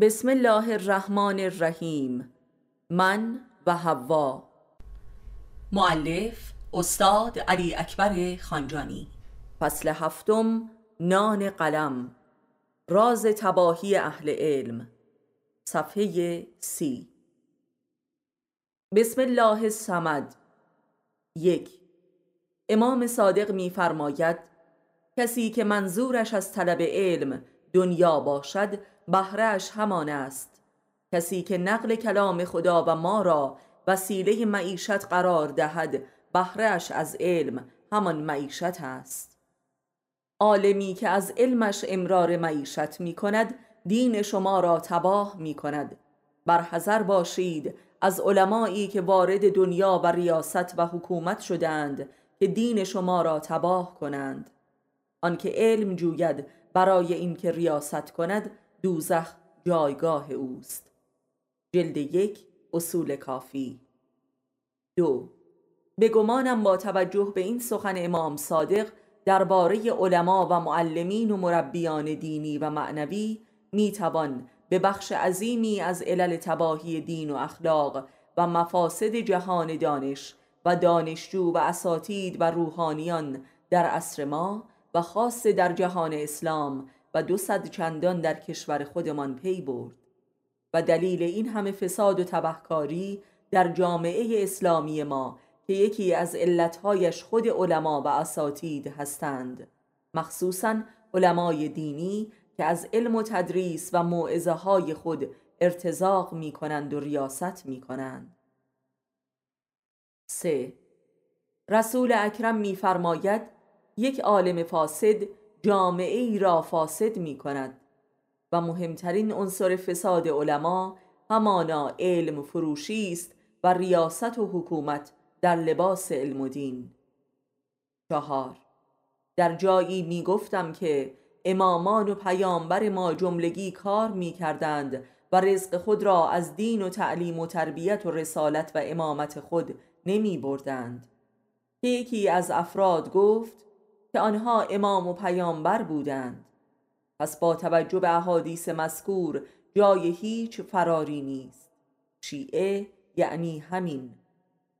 بسم الله الرحمن الرحیم. من و حوا. معلف استاد علی اکبر خانجانی. فصل هفتم نان قلم. راز تباهی اهل علم. صفحه سی. بسم الله الصمد. یک. امام صادق میفرماید کسی که منظورش از طلب علم دنیا باشد بهرهش همان است. کسی که نقل کلام خدا و ما را وسیله معیشت قرار دهد بهرهش از علم همان معیشت است. عالمی که از علمش امرار معیشت می کند دین شما را تباه می کند برحذر باشید از علمایی که وارد دنیا و ریاست و حکومت شدند که دین شما را تباه کنند. آنکه علم جوید برای اینکه ریاست کند دوزخ جایگاه اوست. جلد یک اصول کافی. دو به گمانم با توجه به این سخن امام صادق درباره علما و معلمین و مربیان دینی و معنوی می‌توان به بخش عظیمی از علل تباهی دین و اخلاق و مفاسد جهان دانش و دانشجو و اساتید و روحانیان در عصر ما و خاص در جهان اسلام و دو صد چندان در کشور خودمان پی برد و دلیل این همه فساد و تبهکاری در جامعه اسلامی ما که یکی از علتهایش خود علما و اساتید هستند مخصوصا علمای دینی که از علم و تدریس و موعظه های خود ارتزاق می کنند و ریاست می کنند 3. رسول اکرم میفرماید یک عالم فاسد جامعه ای را فاسد می کند و مهمترین عنصر فساد علما همانا علم فروشی است و ریاست و حکومت در لباس علم و دین. چهار. در جایی می گفتم که امامان و پیامبر ما جملگی کار می کردند و رزق خود را از دین و تعلیم و تربیت و رسالت و امامت خود نمی بردند یکی از افراد گفت که آنها امام و پیامبر بودند. پس با توجه به احادیث مذکور جای هیچ فراری نیست. شیعه یعنی همین.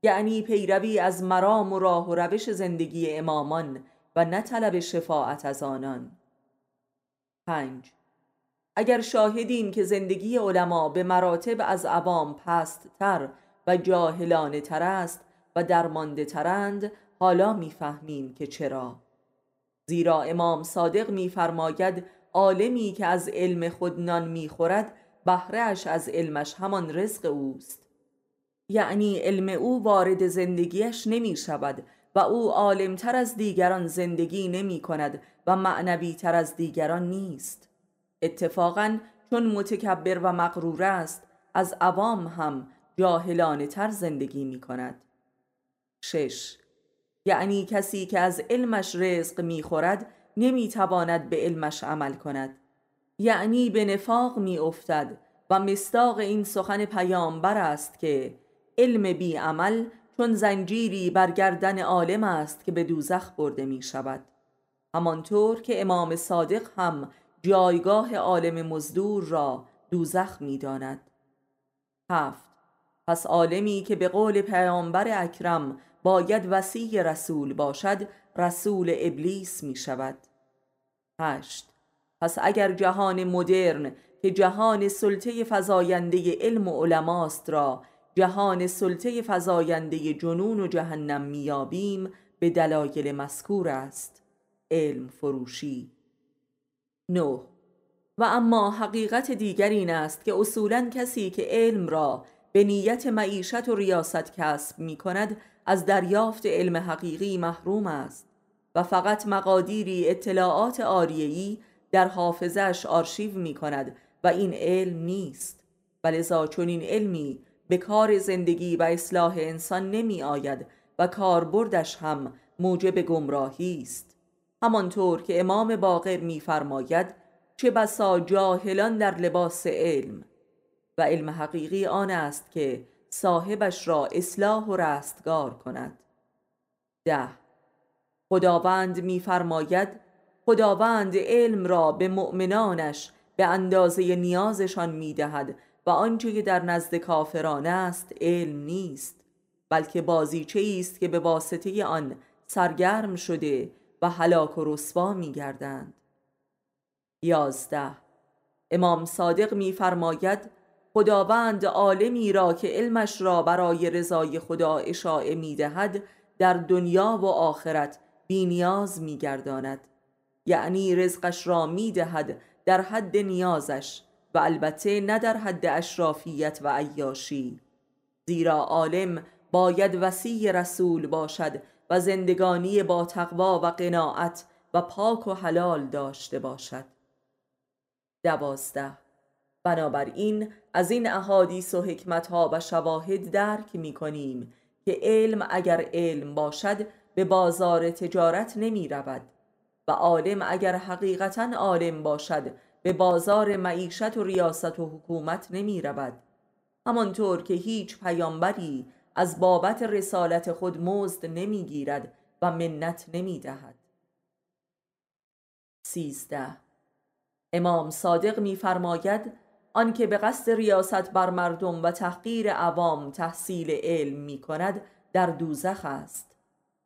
یعنی پیروی از مرام و راه و روش زندگی امامان و نه طلب شفاعت از آنان. پنج. اگر شاهدیم که زندگی علما به مراتب از عوام پست تر و جاهلانه تر است و درمانده ترند حالا می‌فهمیم که چرا. زیرا امام صادق میفرماید عالمی که از علم خود نان می‌خورد بهرهش از علمش همان رزق اوست. یعنی علم او وارد زندگیش نمی شود و او عالمتر از دیگران زندگی نمی کند و معنوی تر از دیگران نیست. اتفاقا چون متکبر و مغرور است از عوام هم جاهلانه تر زندگی می کند شش یعنی کسی که از علمش رزق می‌خورد نمی‌تواند به علمش عمل کند. یعنی به نفاق میافتد و مستاق این سخن پیامبر است که علم بی عمل چون زنجیری بر گردن عالم است که به دوزخ برده می شود همانطور که امام صادق هم جایگاه عالم مزدور را دوزخ می داند هفت. پس عالمی که به قول پیامبر اکرم باید وسیع رسول باشد رسول ابلیس می شود هشت. پس اگر جهان مدرن که جهان سلطه فزاینده علم و علماست را جهان سلطه فزاینده جنون و جهنم میابیم به دلایل مذکور است. علم فروشی. نه. و اما حقیقت دیگر این است که اصولا کسی که علم را به نیت معیشت و ریاست کسب می کند از دریافت علم حقیقی محروم است و فقط مقادیری اطلاعات آریهی در حافظش آرشیو می کند و این علم نیست. ولذا چون این علمی به کار زندگی و اصلاح انسان نمی آید و کاربردش هم موجب گمراهی است. همانطور که امام باقر میفرماید چه بسا جاهلان در لباس علم و علم حقیقی آن است که صاحبش را اصلاح و رستگار کند. ده. خداوند میفرماید خداوند علم را به مؤمنانش به اندازه نیازشان می‌دهد و آنچه که در نزد کافران است علم نیست بلکه بازیچه است که به واسطه آن سرگرم شده و هلاک و رسوا میگردند. یازده. امام صادق میفرماید خداوند عالمی را که علمش را برای رضای خدا اشاعه می‌دهد در دنیا و آخرت بینیاز میگرداند. یعنی رزقش را می‌دهد در حد نیازش و البته نه در حد اشرافیت و عیاشی. زیرا عالم باید وسیع رسول باشد و زندگانی با تقوا و قناعت و پاک و حلال داشته باشد. دوازده بنابراین از این احادیث و حکمتها و شواهد درک می کنیم که علم اگر علم باشد به بازار تجارت نمی رود و عالم اگر حقیقتا عالم باشد به بازار معیشت و ریاست و حکومت نمی رود همانطور که هیچ پیامبری از بابت رسالت خود مزد نمی‌گیرد و منت نمی دهد سیزده. امام صادق میفرماید آنکه به قصد ریاست بر مردم و تحقیر عوام تحصیل علم می کند در دوزخ است.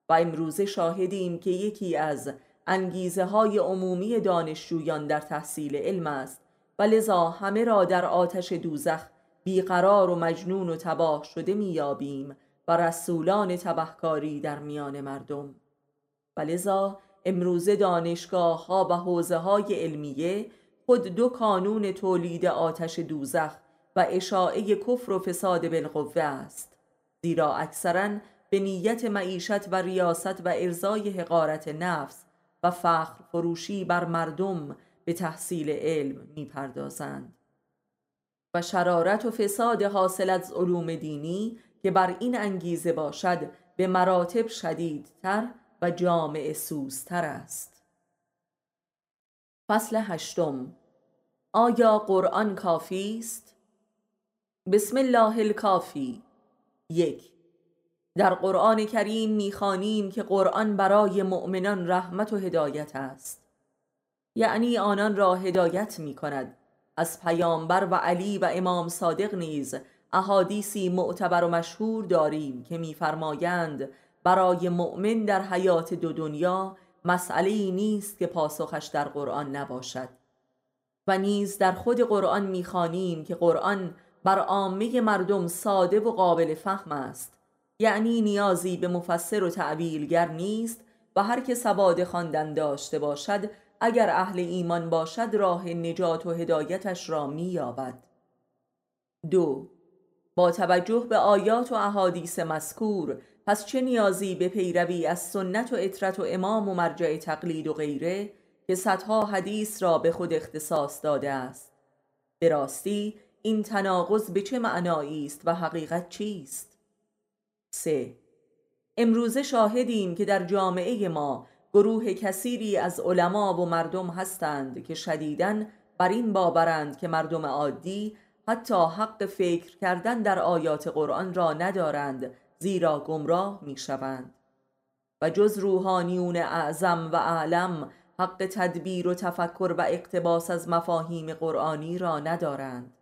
و امروزه شاهدیم که یکی از انگیزه های عمومی دانشجویان در تحصیل علم است و لذا همه را در آتش دوزخ بیقرار و مجنون و تباه شده میابیم و رسولان تبهکاری در میان مردم. و لذا امروزه دانشگاه ها و حوزه های علمیه خود دو کانون تولید آتش دوزخ و اشاعه کفر و فساد بالقوه است. زیرا اکثرا به نیت معیشت و ریاست و ارزای حقارت نفس و فخر فروشی بر مردم به تحصیل علم می‌پردازند. و شرارت و فساد حاصل از علوم دینی که بر این انگیزه باشد به مراتب شدیدتر و جامع سوزتر است. فصل هشتم. آیا قرآن کافی است؟ بسم الله الکافی. یک در قرآن کریم می‌خوانیم که قرآن برای مؤمنان رحمت و هدایت است. یعنی آنان را هدایت می کند از پیامبر و علی و امام صادق نیز احادیثی معتبر و مشهور داریم که میفرمایند برای مؤمن در حیات دو دنیا مسئله نیست که پاسخش در قرآن نباشد. و نیز در خود قرآن می‌خوانیم که قرآن بر عامه مردم ساده و قابل فهم است. یعنی نیازی به مفسر و تعبیلگر نیست و هر که سواد خواندن داشته باشد اگر اهل ایمان باشد راه نجات و هدایتش را مییابد دو با توجه به آیات و احادیث مذکور پس چه نیازی به پیروی از سنت و اطرت و امام و مرجع تقلید و غیره؟ که صدها حدیث را به خود اختصاص داده است. به راستی این تناقض به چه معنایی است و حقیقت چیست؟ 3. امروزه شاهدیم که در جامعه ما گروه کثیری از علما و مردم هستند که شدیداً بر این باورند که مردم عادی حتی حق فکر کردن در آیات قرآن را ندارند زیرا گمراه می شوند و جز روحانیون اعظم و اعلم حق تدبیر و تفکر و اقتباس از مفاهیم قرآنی را ندارند.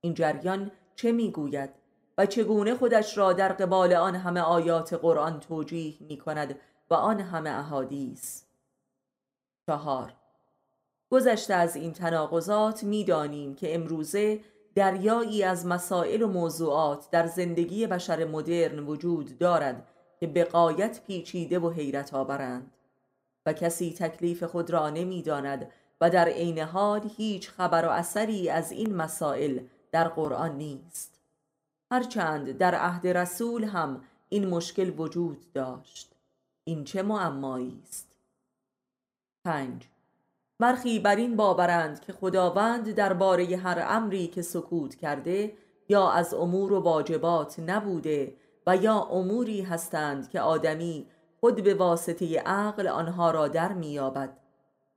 این جریان چه می‌گوید و چگونه خودش را در قبال آن همه آیات قرآن توجیه می کند و آن همه احادیث؟ چهار. گذشته از این تناقضات می‌دانیم که امروزه دریایی از مسائل و موضوعات در زندگی بشر مدرن وجود دارد که بقایت پیچیده و حیرت آورند و کسی تکلیف خود را نمی‌داند و در عین حال هیچ خبر و اثری از این مسائل در قرآن نیست. هرچند در عهد رسول هم این مشکل وجود داشت. این چه معمایی است؟ پنج. برخی بر این باورند که خداوند درباره هر امری که سکوت کرده یا از امور و واجبات نبوده و یا اموری هستند که آدمی خود به واسطه عقل آنها را در میابد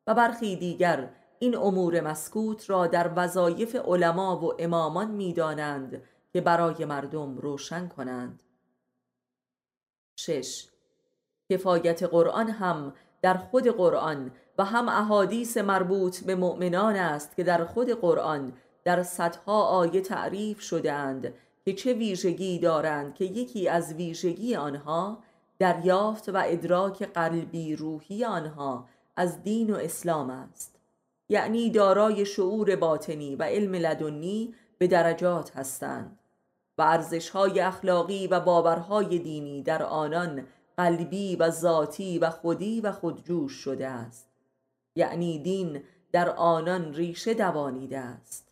و برخی دیگر این امور مسکوت را در وظایف علما و امامان می‌دانند که برای مردم روشن کنند. شش. کفایت قرآن هم در خود قرآن و هم احادیث مربوط به مؤمنان است که در خود قرآن در صدها آیه تعریف شدهاند که چه ویژگی دارند که یکی از ویژگی آنها دریافت و ادراک قلبی روحی آنها از دین و اسلام است. یعنی دارای شعور باطنی و علم لدنی به درجات هستند و ارزشهای اخلاقی و باورهای دینی در آنان قلبی و ذاتی و خودی و خودجوش شده است. یعنی دین در آنان ریشه دوانیده است.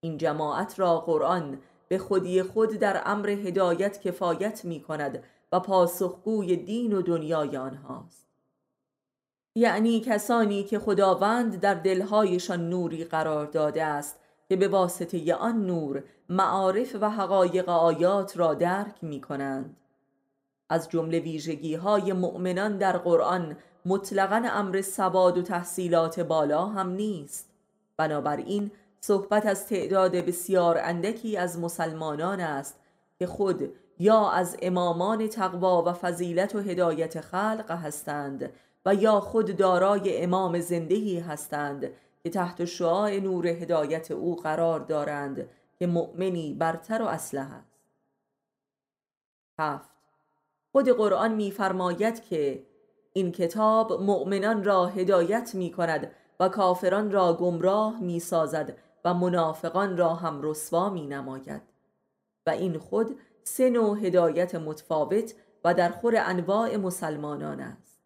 این جماعت را قرآن به خودی خود در امر هدایت کفایت می کند و پاسخگوی دین و دنیای آنهاست. یعنی کسانی که خداوند در دلهایشان نوری قرار داده است که به واسطه آن نور معارف و حقایق آیات را درک می کنند از جمله ویژگی های مؤمنان در قرآن مطلقا امر سواد و تحصیلات بالا هم نیست. بنابراین صحبت از تعداد بسیار اندکی از مسلمانان است که خود یا از امامان تقوا و فضیلت و هدایت خلق هستند و یا خود دارای امام زندهی هستند که تحت شعاع نور هدایت او قرار دارند که مؤمنی برتر و اسلح است. هفت. خود قرآن میفرماید که این کتاب مؤمنان را هدایت می کند و کافران را گمراه می سازد و منافقان را هم رسوا می نماید و این خود سه نوع هدایت متفاوت و در خور انواع مسلمانان است.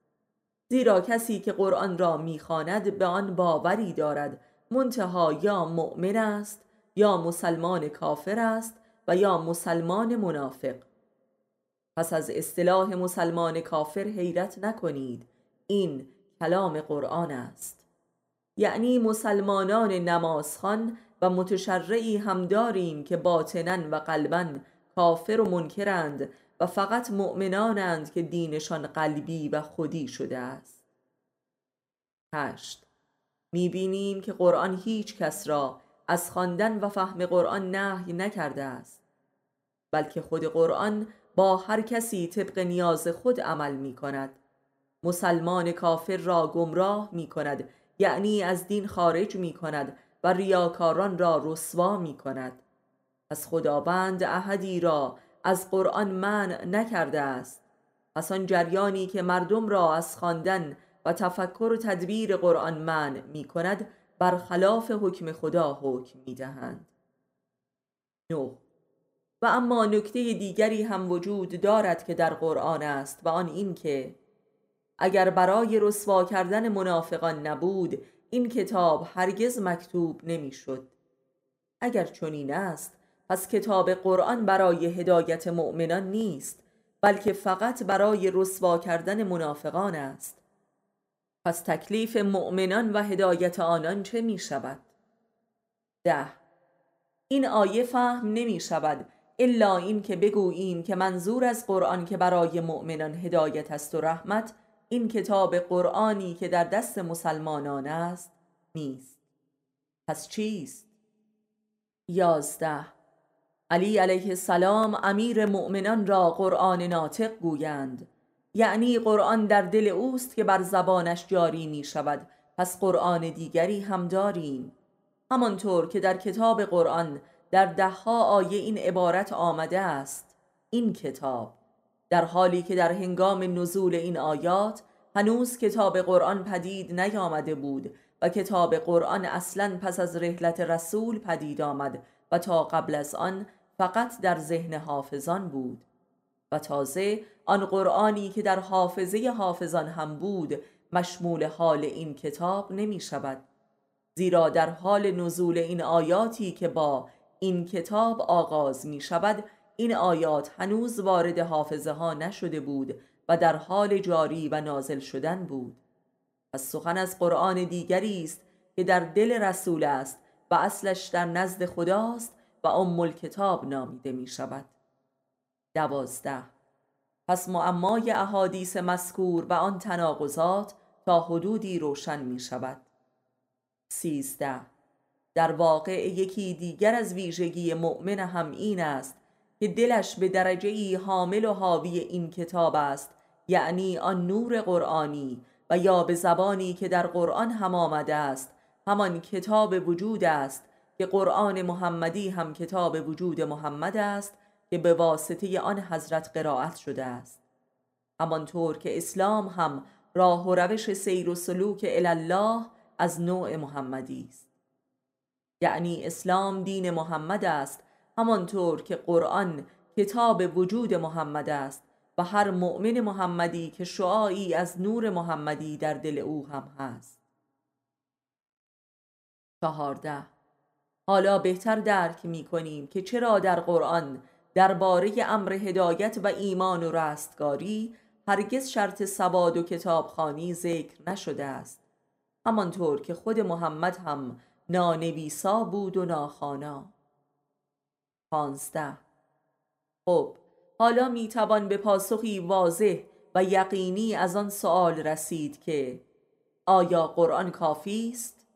زیرا کسی که قرآن را می‌خواند به آن باوری دارد منتها یا مؤمن است یا مسلمان کافر است و یا مسلمان منافق. پس از اصطلاح مسلمان کافر حیرت نکنید این کلام قرآن است. یعنی مسلمانان نمازخان و متشرعی هم داریم که باطنا و قلبا کافر و منکرند و فقط مؤمنانند که دینشان قلبی و خودی شده است. هشت. می‌بینیم که قرآن هیچ کس را از خواندن و فهم قرآن نهی نکرده است بلکه خود قرآن با هر کسی طبق نیاز خود عمل می کند مسلمان کافر را گمراه می کند یعنی از دین خارج می کند و ریاکاران را رسوا می کند پس خداوند احدی را از قرآن منع نکرده است. پس آن جریانی که مردم را از خواندن و تفکر و تدبیر قرآن منع می کند برخلاف حکم خدا حکم می دهند نو و اما نکته دیگری هم وجود دارد که در قرآن است و آن این که اگر برای رسوا کردن منافقان نبود این کتاب هرگز مکتوب نمی‌شد. اگر چنین است پس کتاب قرآن برای هدایت مؤمنان نیست بلکه فقط برای رسوا کردن منافقان است پس تکلیف مؤمنان و هدایت آنان چه می شود؟ ده این آیه فهم نمی شود الا این که بگوییم که منظور از قرآن که برای مؤمنان هدایت است و رحمت این کتاب قرآنی که در دست مسلمانان است نیست پس چیست؟ یازده علی علیه السلام امیر مؤمنان را قرآن ناطق گویند. یعنی قرآن در دل اوست که بر زبانش جاری می شود. پس قرآن دیگری هم داریم. همانطور که در کتاب قرآن در دهها آیه این عبارت آمده است. این کتاب. در حالی که در هنگام نزول این آیات هنوز کتاب قرآن پدید نیامده بود و کتاب قرآن اصلا پس از رحلت رسول پدید آمد و تا قبل از آن فقط در ذهن حافظان بود و تازه آن قرآنی که در حافظه حافظان هم بود مشمول حال این کتاب نمی شود زیرا در حال نزول این آیاتی که با این کتاب آغاز می شود این آیات هنوز وارد حافظه ها نشده بود و در حال جاری و نازل شدن بود. پس سخن از قرآن دیگری است که در دل رسول است و اصلش در نزد خداست ام کتاب نامیده می شود دوازده. پس معمای احادیث مذکور و آن تناقضات تا حدودی روشن می شود سیزده. در واقع یکی دیگر از ویژگی مؤمن هم این است که دلش به درجه ای حامل و حاوی این کتاب است یعنی آن نور قرآنی و یا به زبانی که در قرآن هم آمده است همان کتاب وجود است که قرآن محمدی هم کتاب وجود محمد است که به واسطه آن حضرت قرائت شده است. همانطور که اسلام هم راه و روش سیر و سلوک الله از نوع محمدی است. یعنی اسلام دین محمد است همانطور که قرآن کتاب وجود محمد است و هر مؤمن محمدی که شعایی از نور محمدی در دل او هم هست. چهارده حالا بهتر درک می کنیم که چرا در قرآن درباره امر هدایت و ایمان و رستگاری هرگز شرط سواد و کتابخانی ذکر نشده است. همانطور که خود محمد هم نانویسا بود و ناخانا پانزده. خب حالا می‌توان به پاسخی واضح و یقینی از آن سوال رسید که آیا قرآن کافی است؟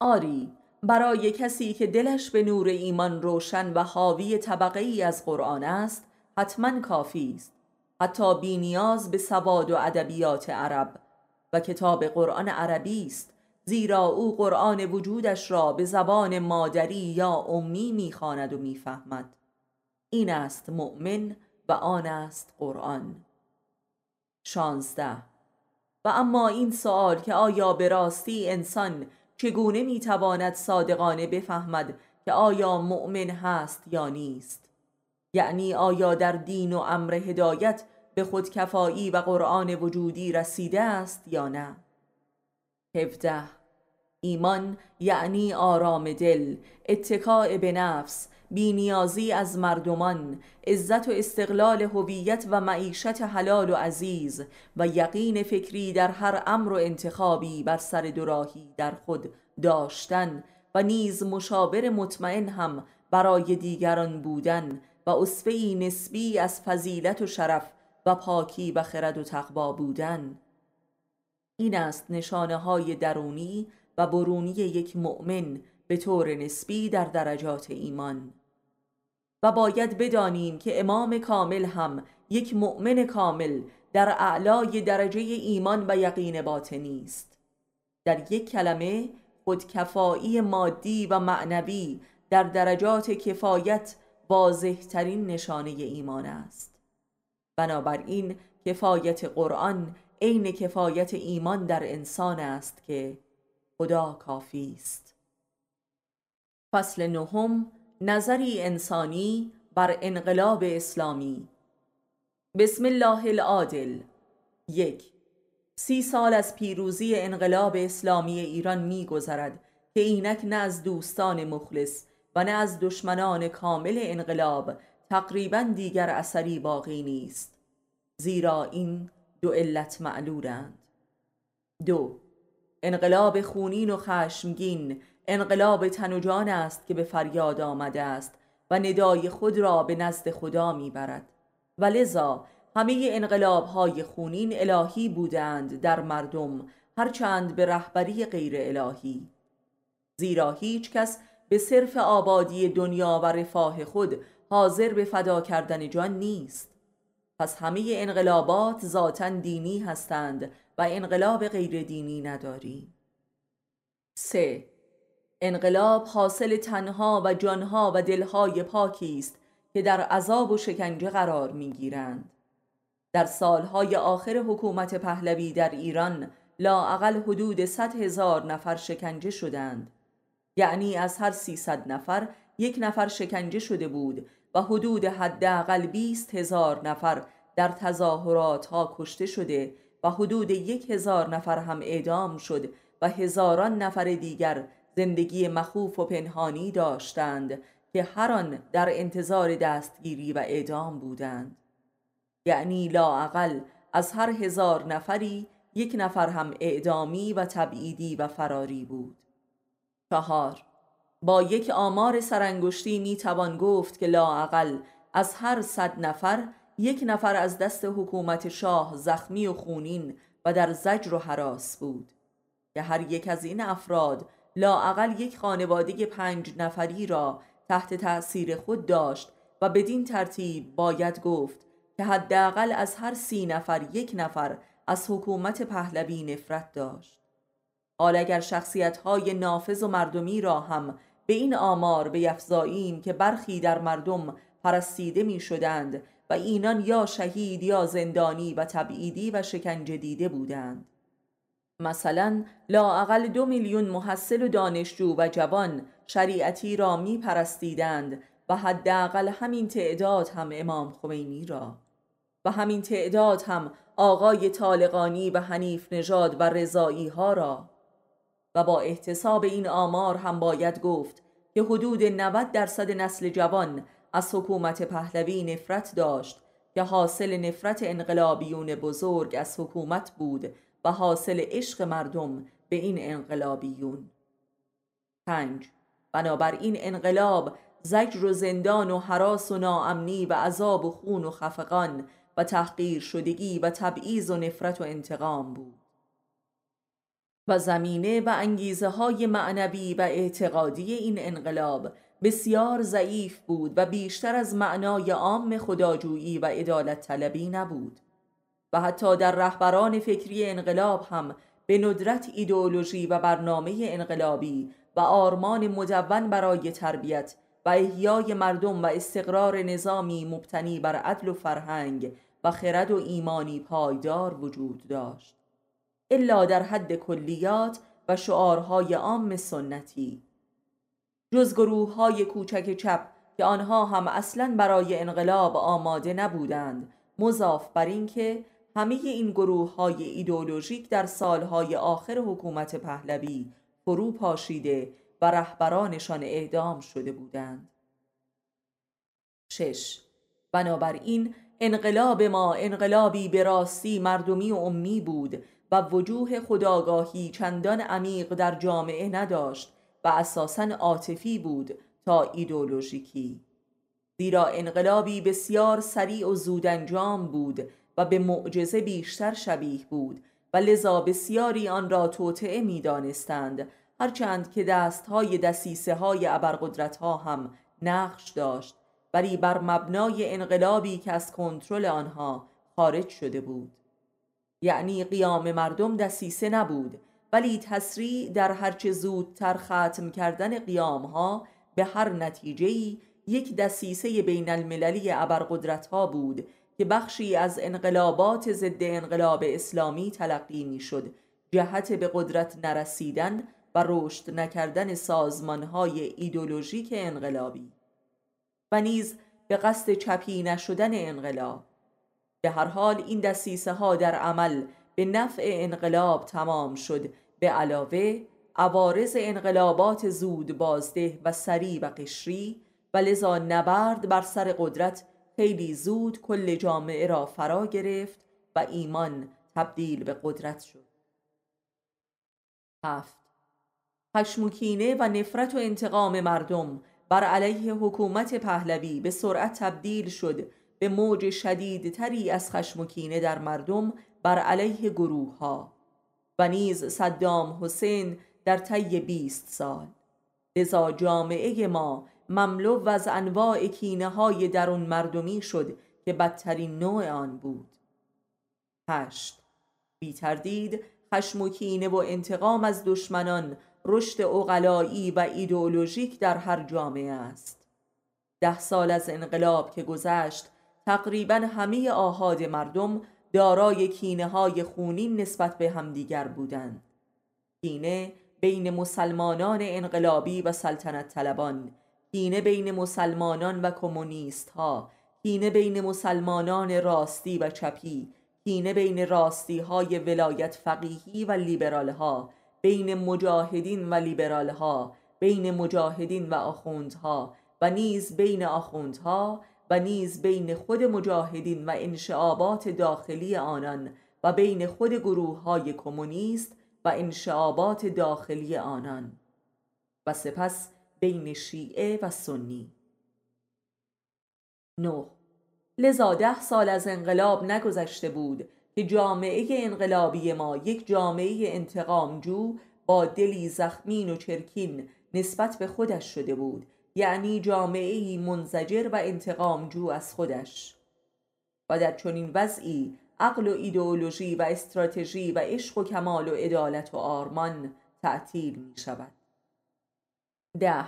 آری برای کسی که دلش به نور ایمان روشن و حاوی طبقه ای از قرآن است حتما کافی است. حتی بی نیاز به سواد و ادبیات عرب. و کتاب قرآن عربی است زیرا او قرآن وجودش را به زبان مادری یا امی می‌خواند و می‌فهمد. این است مؤمن و آن است قرآن. شانزده. و اما این سوال که آیا به راستی انسان چگونه می‌تواند صادقانه بفهمد که آیا مؤمن هست یا نیست؟ یعنی آیا در دین و امر هدایت به خودکفایی و قرآن وجودی رسیده است یا نه؟ هفته ایمان یعنی آرام دل اتکاع به نفس بینیازی از مردمان عزت و استقلال هویت و معیشت حلال و عزیز و یقین فکری در هر امر و انتخابی بر سر دراهی در خود داشتن و نیز مشاور مطمئن هم برای دیگران بودن و اصفهی نسبی از فضیلت و شرف و پاکی و خرد و تقوا بودن. این است نشانه های درونی و برونی یک مؤمن به طور نسبی در درجات ایمان. و باید بدانیم که امام کامل هم یک مؤمن کامل در اعلای درجه ایمان و یقین باطنی است در یک کلمه خودکفایی مادی و معنوی در درجات کفایت واضحترین نشانه ایمان است. بنابراین کفایت قرآن عین کفایت ایمان در انسان است که خدا کافی است. فصل نهم نظری انسانی بر انقلاب اسلامی. بسم الله العادل. یک سی سال از پیروزی انقلاب اسلامی ایران می گذرد که اینک نه از دوستان مخلص و نه از دشمنان کامل انقلاب تقریبا دیگر اثری باقی نیست زیرا این دو علت معلولند. دو انقلاب خونین و خشمگین انقلاب تن جان است که به فریاد آمده است و ندای خود را به نزد خدا می‌برد. و لذا همه انقلاب های خونین الهی بودند در مردم هرچند به رهبری غیر الهی. زیرا هیچ کس به صرف آبادی دنیا و رفاه خود حاضر به فدا کردن جان نیست. پس همه انقلابات ذاتا دینی هستند و انقلاب غیر دینی نداریم سه انقلاب حاصل تنها و جانها و دلهای پاکی است که در عذاب و شکنجه قرار می‌گیرند. در سالهای آخر حکومت پهلوی در ایران لاعقل حدود صد هزار نفر شکنجه شدند. یعنی از هر سیصد نفر یک نفر شکنجه شده بود و حدود حداقل بیست هزار نفر در تظاهرات ها کشته شده و حدود یک هزار نفر هم اعدام شد و هزاران نفر دیگر زندگی مخوف و پنهانی داشتند که هر آن در انتظار دستگیری و اعدام بودند. یعنی لاعقل از هر هزار نفری یک نفر هم اعدامی و تبعیدی و فراری بود. چهار با یک آمار سرانگشتی می توان گفت که لاعقل از هر صد نفر یک نفر از دست حکومت شاه زخمی و خونین و در زجر و حراس بود. که هر یک از این افراد لاعقل یک خانواده پنج نفری را تحت تأثیر خود داشت و بدین ترتیب باید گفت که حداقل از هر سی نفر یک نفر از حکومت پهلوی نفرت داشت. حال اگر شخصیت های نافذ و مردمی را هم به این آمار بیفزاییم که برخی در مردم پرستیده می شدند و اینان یا شهید یا زندانی و تبعیدی و شکنجه دیده بودند. مثلا لااقل دو میلیون محصل و دانشجو و جوان شریعتی را می پرستیدند و حداقل همین تعداد هم امام خمینی را. و همین تعداد هم آقای طالقانی و حنیف نژاد و رضایی ها را. و با احتساب این آمار هم باید گفت که حدود 90 درصد نسل جوان از حکومت پهلوی نفرت داشت که حاصل نفرت انقلابیون بزرگ از حکومت بود و حاصل عشق مردم به این انقلابیون. پنج. بنابراین انقلاب زجر و زندان و حراس و ناامنی و عذاب و خون و خفقان و تحقیر شدگی و تبعیض و نفرت و انتقام بود. و زمینه و انگیزه های معنوی و اعتقادی این انقلاب بسیار ضعیف بود و بیشتر از معنای عام خداجویی و عدالت طلبی نبود. و حتی در رهبران فکری انقلاب هم به ندرت ایدئولوژی و برنامه انقلابی و آرمان مدون برای تربیت و احیای مردم و استقرار نظامی مبتنی بر عدل و فرهنگ و خرد و ایمانی پایدار وجود داشت. الا در حد کلیات و شعارهای عام سنتی. جز گروه های کوچک چپ که آنها هم اصلا برای انقلاب آماده نبودند مضاف بر اینکه همه این گروه های ایدولوژیک در سالهای آخر حکومت پهلوی فرو پاشیده و رهبرانشان اعدام شده بودند. شش. بنابراین انقلاب ما انقلابی به راستی مردمی و امی بود و وجوه خداگاهی چندان عمیق در جامعه نداشت و اساسا عاطفی بود تا ایدولوژیکی زیرا انقلابی بسیار سریع و زود انجام بود و به معجزه بیشتر شبیه بود و لذا بسیاری آن را توطعه می دانستند هرچند که دستهای دسیسه های ابرقدرت ها هم نقش داشت ولی بر مبنای انقلابی که از کنترل آنها خارج شده بود. یعنی قیام مردم دسیسه نبود ولی تسریع در هرچه زودتر ختم کردن قیام ها به هر نتیجه یک دسیسه بین المللی ابرقدرت ها بود که بخشی از انقلابات ضد انقلاب اسلامی تلقی می شد جهت به قدرت نرسیدن و رشد نکردن سازمان های ایدولوژیک انقلابی. و نیز به قصد چپی نشدن انقلاب. به هر حال این دسیسه ها در عمل به نفع انقلاب تمام شد. به علاوه عوارض انقلابات زود بازده و سری و قشری و لذا نبرد بر سر قدرت خیلی زود کل جامعه را فرا گرفت و ایمان تبدیل به قدرت شد. هفت. خشمکینه و نفرت و انتقام مردم بر علیه حکومت پهلوی به سرعت تبدیل شد به موج شدیدتری از خشمکینه در مردم بر علیه گروه ها و نیز صدام حسین در طی بیست سال. لذا جامعه ما مملو از انواع کینه های درون مردمی شد که بدترین نوع آن بود. هشت. بی تردید خشم و کینه و انتقام از دشمنان رشد اقلایی و ایدئولوژیک در هر جامعه است. ده سال از انقلاب که گذشت تقریبا همه آهاد مردم دارای کینه های خونین نسبت به همدیگر بودند. کینه بین مسلمانان انقلابی و سلطنت طلبان کینه بین مسلمانان و کمونیست ها کینه بین مسلمانان راستی و چپی کینه بین راستی های ولایت فقیهی و لیبرال ها بین مجاهدین و لیبرال ها بین مجاهدین و آخوندها و نیز بین آخوندها و نیز بین خود مجاهدین و انشعابات داخلی آنان و بین خود گروه های کمونیست و انشعابات داخلی آنان. و سپس بین شیعه و سنی. نو لذا ده سال از انقلاب نگذشته بود که جامعه انقلابی ما یک جامعه انتقامجو با دلی زخمین و چرکین نسبت به خودش شده بود یعنی جامعه منزجر و انتقامجو از خودش. و در چنین وضعی عقل و ایدئولوژی و استراتژی و عشق و کمال و عدالت و آرمان تعطیل می شود ده.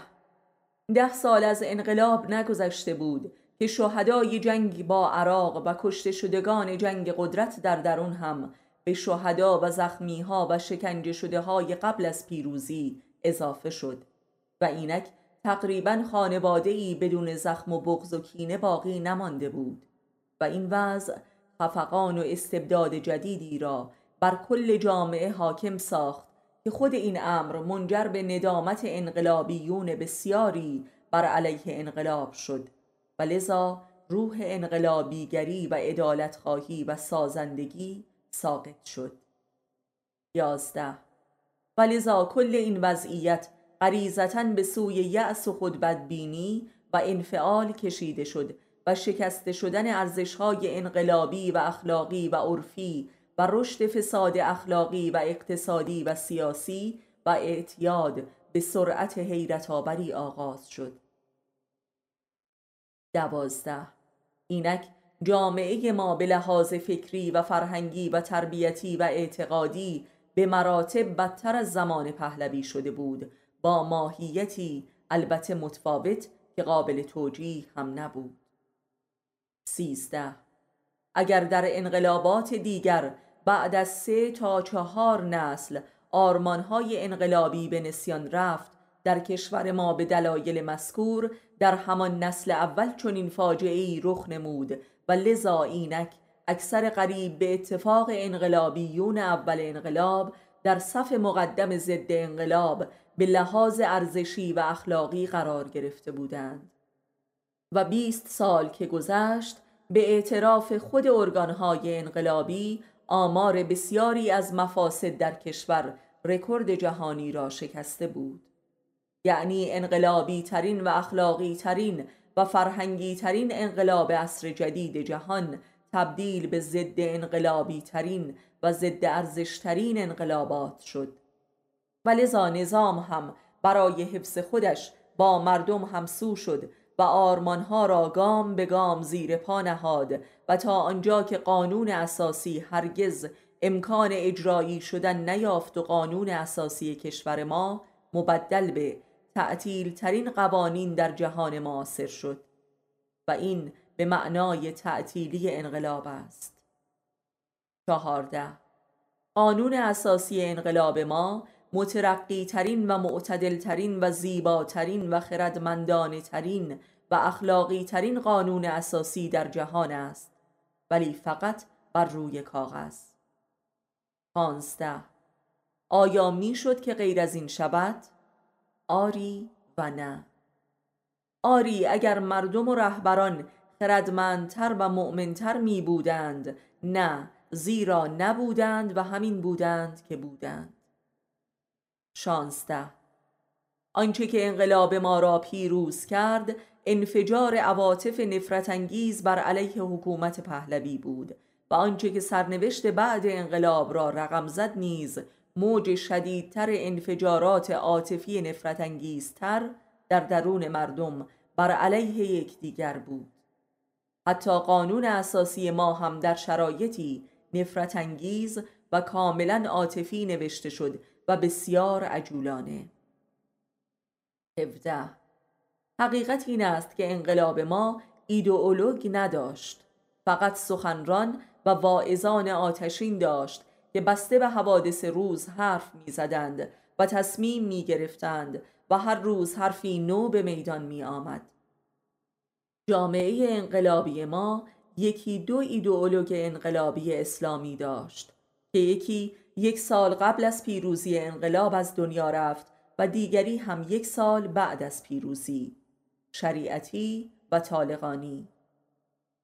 ده سال از انقلاب نگذشته بود که شهدای جنگ با عراق و کشته شدگان جنگ قدرت در درون هم به شهدا و زخمی ها و شکنجه شده های قبل از پیروزی اضافه شد و اینک تقریبا خانواده ای بدون زخم و بغض و کینه باقی نمانده بود و این وضع خفقان و استبداد جدیدی را بر کل جامعه حاکم ساخت که خود این امر منجر به ندامت انقلابیون بسیاری بر علیه انقلاب شد. و لذا روح انقلابیگری و عدالت خواهی و سازندگی ساقط شد. یازده. و لذا کل این وضعیت غریزتا به سوی یأس و خودبدبینی و انفعال کشیده شد و شکسته شدن ارزشهای انقلابی و اخلاقی و عرفی و رشد فساد اخلاقی و اقتصادی و سیاسی و اعتیاد به سرعت حیرت آوری آغاز شد. دوازده. اینک جامعه ما به لحاظ فکری و فرهنگی و تربیتی و اعتقادی به مراتب بدتر از زمان پهلوی شده بود. با ماهیتی البته متفاوت که قابل توجیه هم نبود. سیزده. اگر در انقلابات دیگر بعد از سه تا چهار نسل آرمانهای انقلابی به نسیان رفت. در کشور ما به دلایل مذکور در همان نسل اول چنین فاجعه ای رخ نمود و لذا اینک اکثر قریب به اتفاق انقلابیون اول انقلاب در صف مقدم ضد انقلاب به لحاظ ارزشی و اخلاقی قرار گرفته بودند. و بیست سال که گذشت به اعتراف خود ارگانهای انقلابی آمار بسیاری از مفاسد در کشور رکورد جهانی را شکسته بود. یعنی انقلابی ترین و اخلاقی ترین و فرهنگی ترین انقلاب عصر جدید جهان تبدیل به ضد انقلابی ترین و ضد ارزش ترین انقلابات شد. و لذا نظام هم برای حفظ خودش با مردم همسو شد و آرمانها را گام به گام زیر پا نهاد و تا آنجا که قانون اساسی هرگز امکان اجرایی شدن نیافت و قانون اساسی کشور ما مبدل به تعطیل ترین قوانین در جهان معاصر شد و این به معنای تعطیلی انقلاب است. چهارده. قانون اساسی انقلاب ما مترقی ترین و معتدل ترین و زیباترین و خردمندانه ترین و اخلاقی ترین قانون اساسی در جهان است ولی فقط بر روی کاغذ. پانزده. آیا می‌شد که غیر از این شود؟ آری و نه. آری اگر مردم و رهبران خردمندتر و مؤمنتر می بودند نه زیرا نبودند و همین بودند که بودند. شانزده. آنچه که انقلاب ما را پیروز کرد انفجار عواطف نفرت انگیز بر علیه حکومت پهلوی بود و آنچه که سرنوشت بعد انقلاب را رقم زد نیز موج شدیدتر انفجارات عاطفی نفرت انگیزتر در درون مردم بر علیه یکدیگر بود. حتی قانون اساسی ما هم در شرایطی نفرت انگیز و کاملا عاطفی نوشته شد و بسیار عجولانه. 17 حقیقت این است که انقلاب ما ایدئولوگ نداشت. فقط سخنران و واعظان آتشین داشت که بسته به حوادث روز حرف می‌زدند و تصمیم می گرفتند و هر روز حرفی نو به میدان می آمد. جامعه انقلابی ما یکی دو ایدئولوگ انقلابی اسلامی داشت که یکی یک سال قبل از پیروزی انقلاب از دنیا رفت و دیگری هم یک سال بعد از پیروزی شریعتی و طالقانی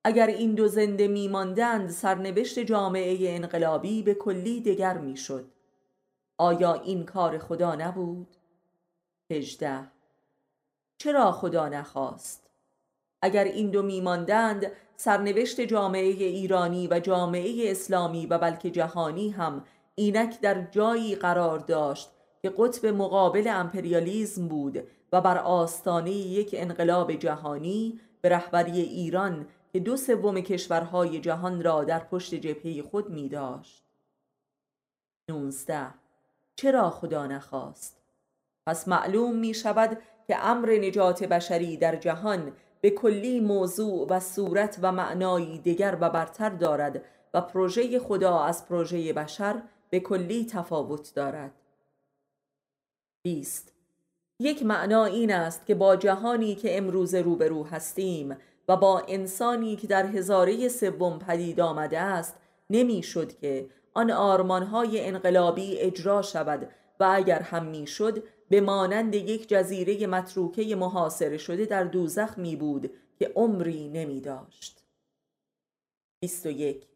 اگر این دو زنده میماندند سرنوشت جامعه انقلابی به کلی دگر می‌شد آیا این کار خدا نبود؟ هجده چرا خدا نخواست؟ اگر این دو میماندند سرنوشت جامعه ایرانی و جامعه اسلامی و بلکه جهانی هم اینک در جایی قرار داشت که قطب مقابل امپریالیزم بود و بر آستانه یک انقلاب جهانی به رهبری ایران که دو سوم کشورهای جهان را در پشت جبهه خود می داشت 19 چرا خدا نخواست؟ پس معلوم می شود که امر نجات بشری در جهان به کلی موضوع و صورت و معنایی دیگر و برتر دارد و پروژه خدا از پروژه بشر به کلی تفاوت دارد. 20 یک معنا این است که با جهانی که امروز روبرو هستیم و با انسانی که در هزاره سوم پدید آمده است نمی‌شد که آن آرمانهای انقلابی اجرا شود و اگر هم می‌شد به مانند یک جزیره متروکه محاصره شده در دوزخ می بود که عمری نمی داشت. 21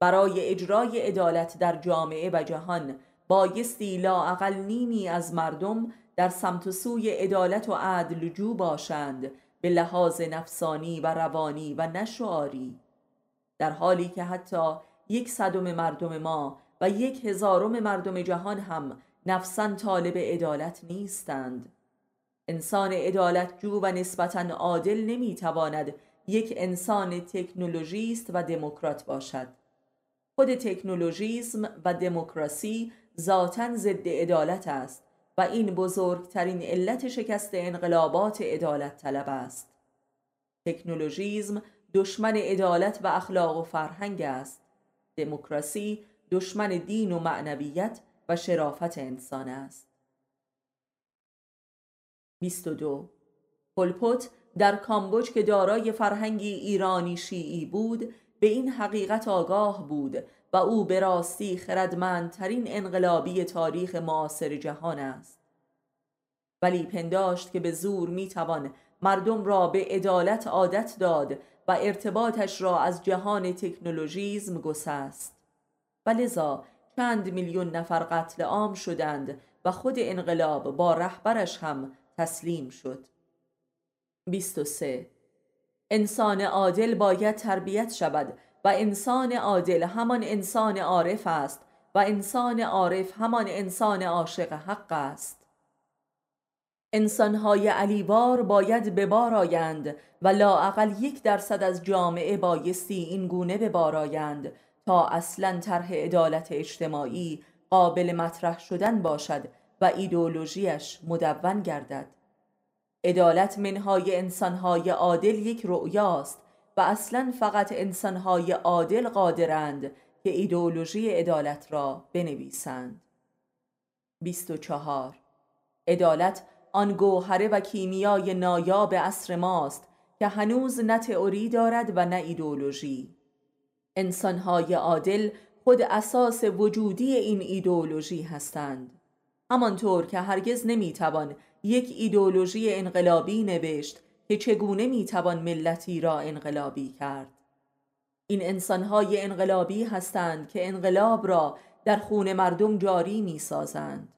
برای اجرای عدالت در جامعه و جهان. بایستی لااقل نیمی از مردم در سمت سوی عدالت و عدل جو باشند به لحاظ نفسانی و روانی و نشعاری در حالی که حتی یک صدم مردم ما و یک هزارم مردم جهان هم نفسا طالب عدالت نیستند. انسان عدالت جو و نسبتا عادل نمی‌تواند یک انسان تکنولوژیست و دموکرات باشد. خود تکنولوژیسم و دموکراسی ذاتا ضد عدالت است و این بزرگترین علت شکست انقلابات عدالت طلب است. تکنولوژیزم دشمن عدالت و اخلاق و فرهنگ است. دموکراسی دشمن دین و معنویت و شرافت انسان است. 22 پلپوت در کامبوج که دارای فرهنگی ایرانی شیعی بود به این حقیقت آگاه بود و او به راستی خردمندترین انقلابی تاریخ معاصر جهان است. ولی پنداشت که به زور می‌توان مردم را به عدالت عادت داد و ارتباطش را از جهان تکنولوژیزم گسست. و لذا چند میلیون نفر قتل عام شدند و خود انقلاب با رهبرش هم تسلیم شد. 23 انسان عادل باید تربیت شود و انسان عادل همان انسان عارف است و انسان عارف همان انسان عاشق حق است. انسانهای علیبار باید به بار آیند و لااقل یک درصد از جامعه بایستی این گونه به بار آیند تا اصلا طرح عدالت اجتماعی قابل مطرح شدن باشد و ایدولوژیش مدون گردد. عدالت منهای انسانهای عادل یک رؤیاست و اصلا فقط انسانهای عادل قادرند که ایدولوژی عدالت را بنویسند. 24 عدالت آن گوهره و کیمیای نایاب عصر ماست که هنوز نه تئوری دارد و نه ایدولوژی انسانهای عادل خود اساس وجودی این ایدولوژی هستند. همانطور که هرگز نمی‌توان یک ایدولوژی انقلابی نوشت که چگونه می‌توان ملتی را انقلابی کرد. این انسانهای انقلابی هستند که انقلاب را در خون مردم جاری می‌سازند.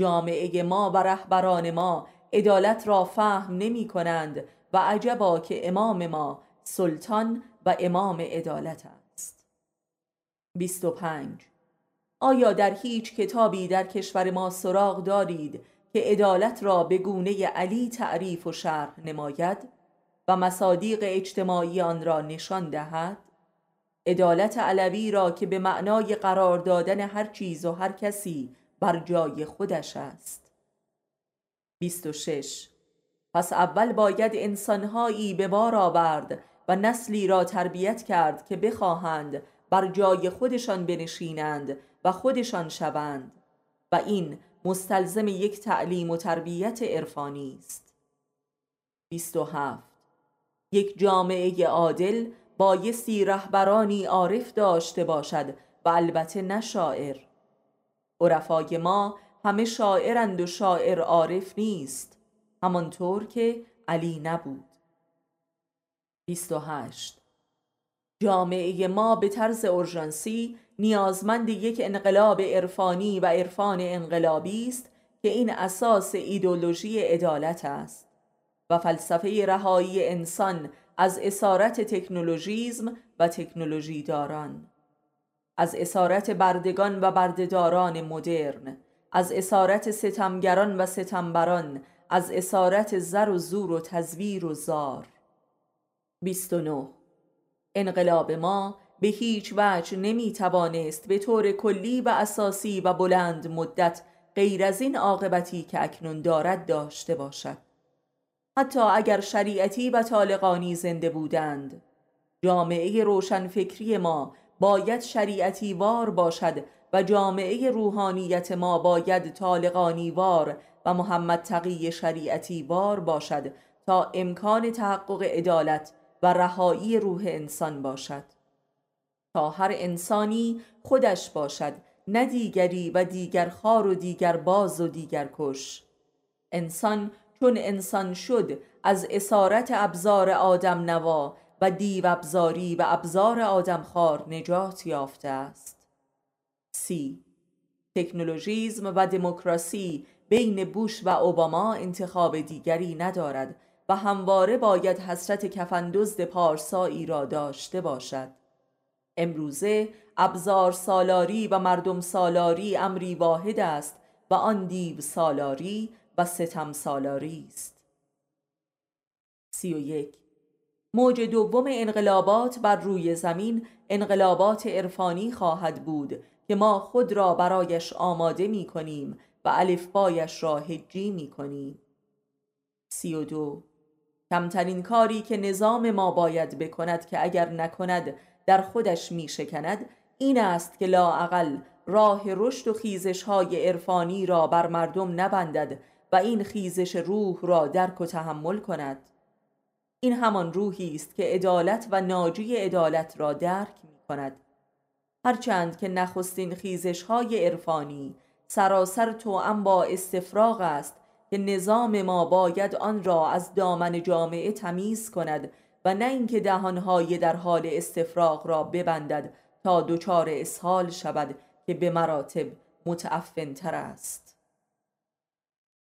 جامعه ما و رهبران ما عدالت را فهم نمی کنند و عجبا که امام ما سلطان و امام عدالت است. 25 آیا در هیچ کتابی در کشور ما سراغ دارید که عدالت را به گونه علی تعریف و شرح نماید و مصادیق اجتماعی آن را نشان دهد عدالت علوی را که به معنای قرار دادن هر چیز و هر کسی بر جای خودش است. 26 پس اول باید انسانهایی به بار آورد و نسلی را تربیت کرد که بخواهند بر جای خودشان بنشینند و خودشان شوند و این مستلزم یک تعلیم و تربیت عرفانی است. 27 یک جامعه عادل بایستی رهبرانی عارف داشته باشد و البته نه شاعر. عرفای ما همه شاعرند و شاعر عارف نیست همانطور که علی نبود. 28 جامعه ما به طرز اورژانسی نیازمند یک انقلاب عرفانی و عرفان انقلابی است که این اساس ایدولوژی عدالت است و فلسفه رهایی انسان از اسارت تکنولوژیزم و تکنولوژی داران از اسارت بردگان و بردهداران مدرن از اسارت ستمگران و ستمبران از اسارت زر و زور و تزویر و زار. 29 انقلاب ما به هیچ وجه نمی توانست به طور کلی و اساسی و بلند مدت غیر از این عاقبتی که اکنون دارد داشته باشد. حتی اگر شریعتی و طالقانی زنده بودند جامعه روشنفکری ما باید شریعتی وار باشد و جامعه روحانیت ما باید طالقانی وار و محمد تقی شریعتی وار باشد تا امکان تحقق عدالت و رهایی روح انسان باشد. تا هر انسانی خودش باشد نه دیگری و دیگر خار و دیگر باز و دیگر کش. انسان چون انسان شد از اسارت ابزار آدم نوا و دیو ابزاری و ابزار آدم خار نجات یافته است. سی. تکنولوژیزم و دموکراسی بین بوش و اوباما انتخاب دیگری ندارد و همواره باید حسرت کفندزد پارسایی را داشته باشد. امروزه ابزار سالاری و مردم سالاری امری واحد است و آن دیو سالاری و ستم سالاری است. سی و یک. موج دوم انقلابات بر روی زمین انقلابات عرفانی خواهد بود که ما خود را برایش آماده می کنیم و الفبایش را هجی می کنیم. سی و دو. کمترین کاری که نظام ما باید بکند که اگر نکند در خودش می شکند این است که لاعقل راه رشد و خیزش های عرفانی را بر مردم نبندد و این خیزش روح را درک و تحمل کند. این همان روحی است که عدالت و ناجی عدالت را درک می کند هرچند که نخستین خیزش های عرفانی سراسر توأم با استفراغ است که نظام ما باید آن را از دامن جامعه تمیز کند و نه اینکه دهانهای در حال استفراغ را ببندد تا دچار اسهال شود که به مراتب متعفنتر است.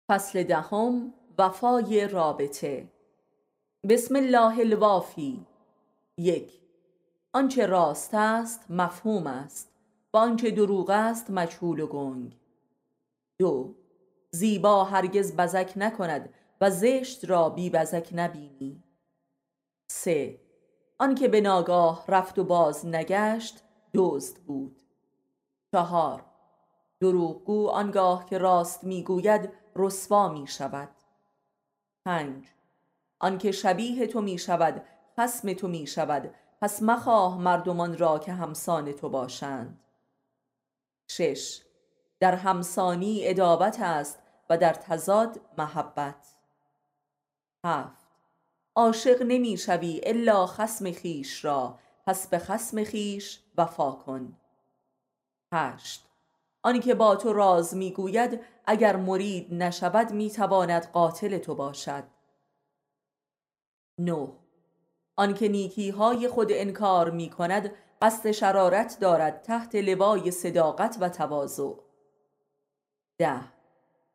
فصل دهم وفای رابطه. بسم الله الوافی. یک آنچه راست است مفهوم است و آنچه دروغ است مجهول و گنگ. دو زیبا هرگز بزک نکند و زشت را بی بزک نبینی. سه. آنکه به ناگاه رفت و باز نگشت دزد بود. چهار. دروغگو آنگاه که راست می‌گوید رسوا می شود پنج آنکه شبیه تو می شود خسم تو می شود پس مخواه مردمان را که همسان تو باشند. شش. در همسانی ادابت است و در تضاد محبت. هفت. عاشق نمی شوی الا خسم خیش را پس به خسم خیش وفا کن. هشت. آنی که با تو راز می‌گوید اگر مرید نشود می‌تواند قاتل تو باشد. نه. آنکه نیکی های خود انکار می کند قصد شرارت دارد تحت لوای صداقت و تواضع. ده.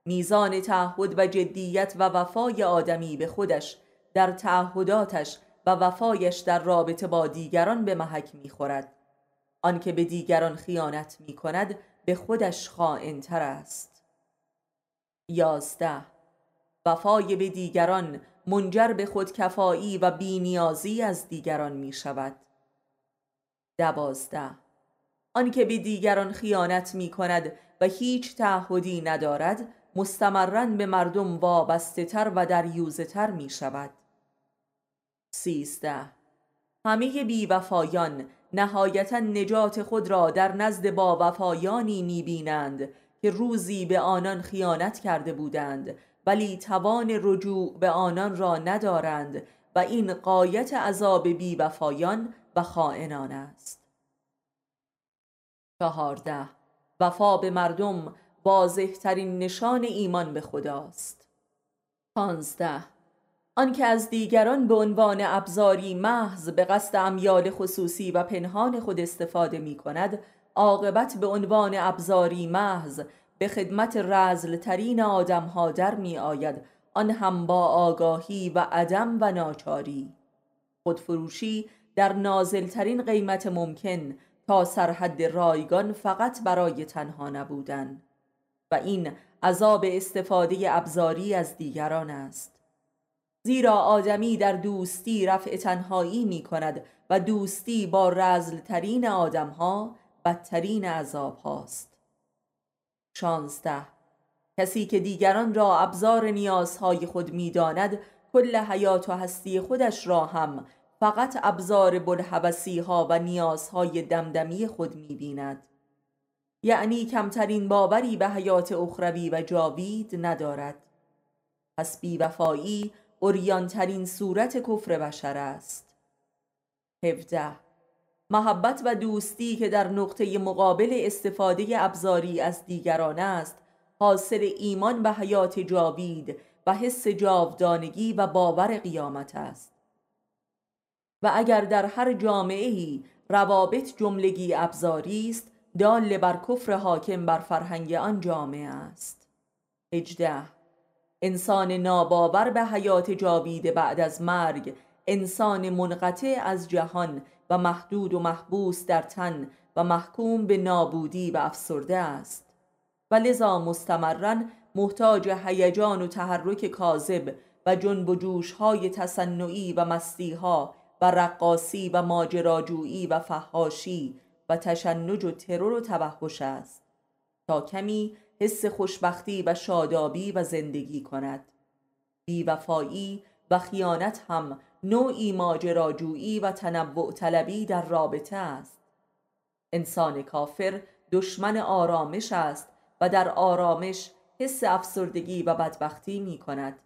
میزان تعهد و جدیت و وفای آدمی به خودش در تعهداتش و وفایش در رابطه با دیگران به محک می‌خورد. آنکه به دیگران خیانت می کند به خودش خائنتر است. یازده. وفای به دیگران منجر به خودکفایی و بینیازی از دیگران می شود دوازده. آنکه به دیگران خیانت می کند و هیچ تعهدی ندارد مستمرن به مردم وابسته تر و دریوزه تر می شود سیزده. همه بیوفایان نهایتا نجات خود را در نزد با وفایانی می بینند که روزی به آنان خیانت کرده بودند ولی توان رجوع به آنان را ندارند و این قایت عذاب بیوفایان و خائنان است. چهارده. وفا به مردم واضحترین نشان ایمان به خداست. پانزده. آنکه از دیگران به عنوان ابزاری محض به قصد امیال خصوصی و پنهان خود استفاده می کند عاقبت به عنوان ابزاری محض به خدمت رزل ترین آدم ها در می آید آن هم با آگاهی و عدم و ناچاری. خودفروشی در نازلترین قیمت ممکن تا سرحد رایگان فقط برای تنها نبودن. و این عذاب استفاده ابزاری از دیگران است. زیرا آدمی در دوستی رفع تنهایی می کند و دوستی با رزلترین آدم ها بدترین عذاب هاست شانزده. کسی که دیگران را ابزار نیازهای خود می‌داند کل حیات و هستی خودش را هم فقط ابزار بلحبسی ها و نیازهای دمدمی خود می بیند. یعنی کمترین باوری به حیات اخروی و جاوید ندارد. پس بیوفایی اوریانترین صورت کفر بشر است. 17 محبت و دوستی که در نقطه مقابل استفاده ابزاری از دیگران است حاصل ایمان به حیات جاوید و حس جاودانگی و باور قیامت است. و اگر در هر جامعه روابط جملگی ابزاری است دال بر کفر حاکم بر فرهنگ آن جامعه است. 18 انسان ناباور به حیات جاوید بعد از مرگ انسان منقطع از جهان و محدود و محبوس در تن و محکوم به نابودی و افسرده است. و لذا مستمرن محتاج هیجان و تحرک کاذب و جنب و جوش های تصنعی و مستی و رقاصی و ماجراجویی و فحاشی و تشنج و ترور و توحش است. تا کمی حس خوشبختی و شادابی و زندگی کند. بیوفایی و خیانت هم نوعی ماجراجویی و تنوع طلبی در رابطه است. انسان کافر دشمن آرامش است و در آرامش حس افسردگی و بدبختی می کند.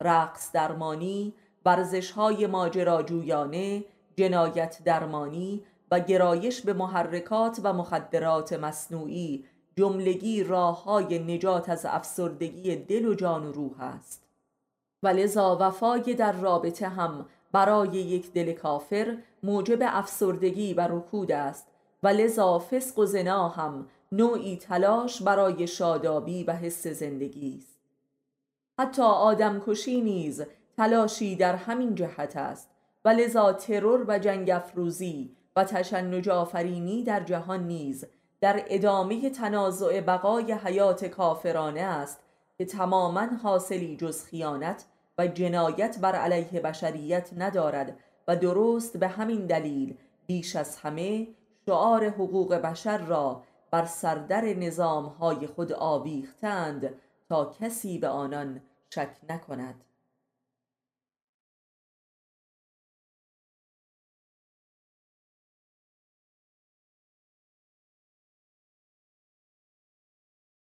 رقص درمانی ورزش های ماجراجویانه جنایت درمانی و گرایش به محرکات و مخدرات مصنوعی جملگی راه های نجات از افسردگی دل و جان و روح است. و لذا وفای در رابطه هم برای یک دل کافر موجب افسردگی و رکود است و لذا فسق و زنا هم نوعی تلاش برای شادابی و حس زندگی است. حتی آدم کشی نیز تلاشی در همین جهت است و لذا ترور و جنگ افروزی و تشنج آفرینی در جهان نیز در ادامه تنازع بقای حیات کافرانه است که تماما حاصلی جز خیانت و جنایت بر علیه بشریت ندارد و درست به همین دلیل بیش از همه شعار حقوق بشر را بر سردر نظام های خود آویختند تا کسی به آنان شک نکند.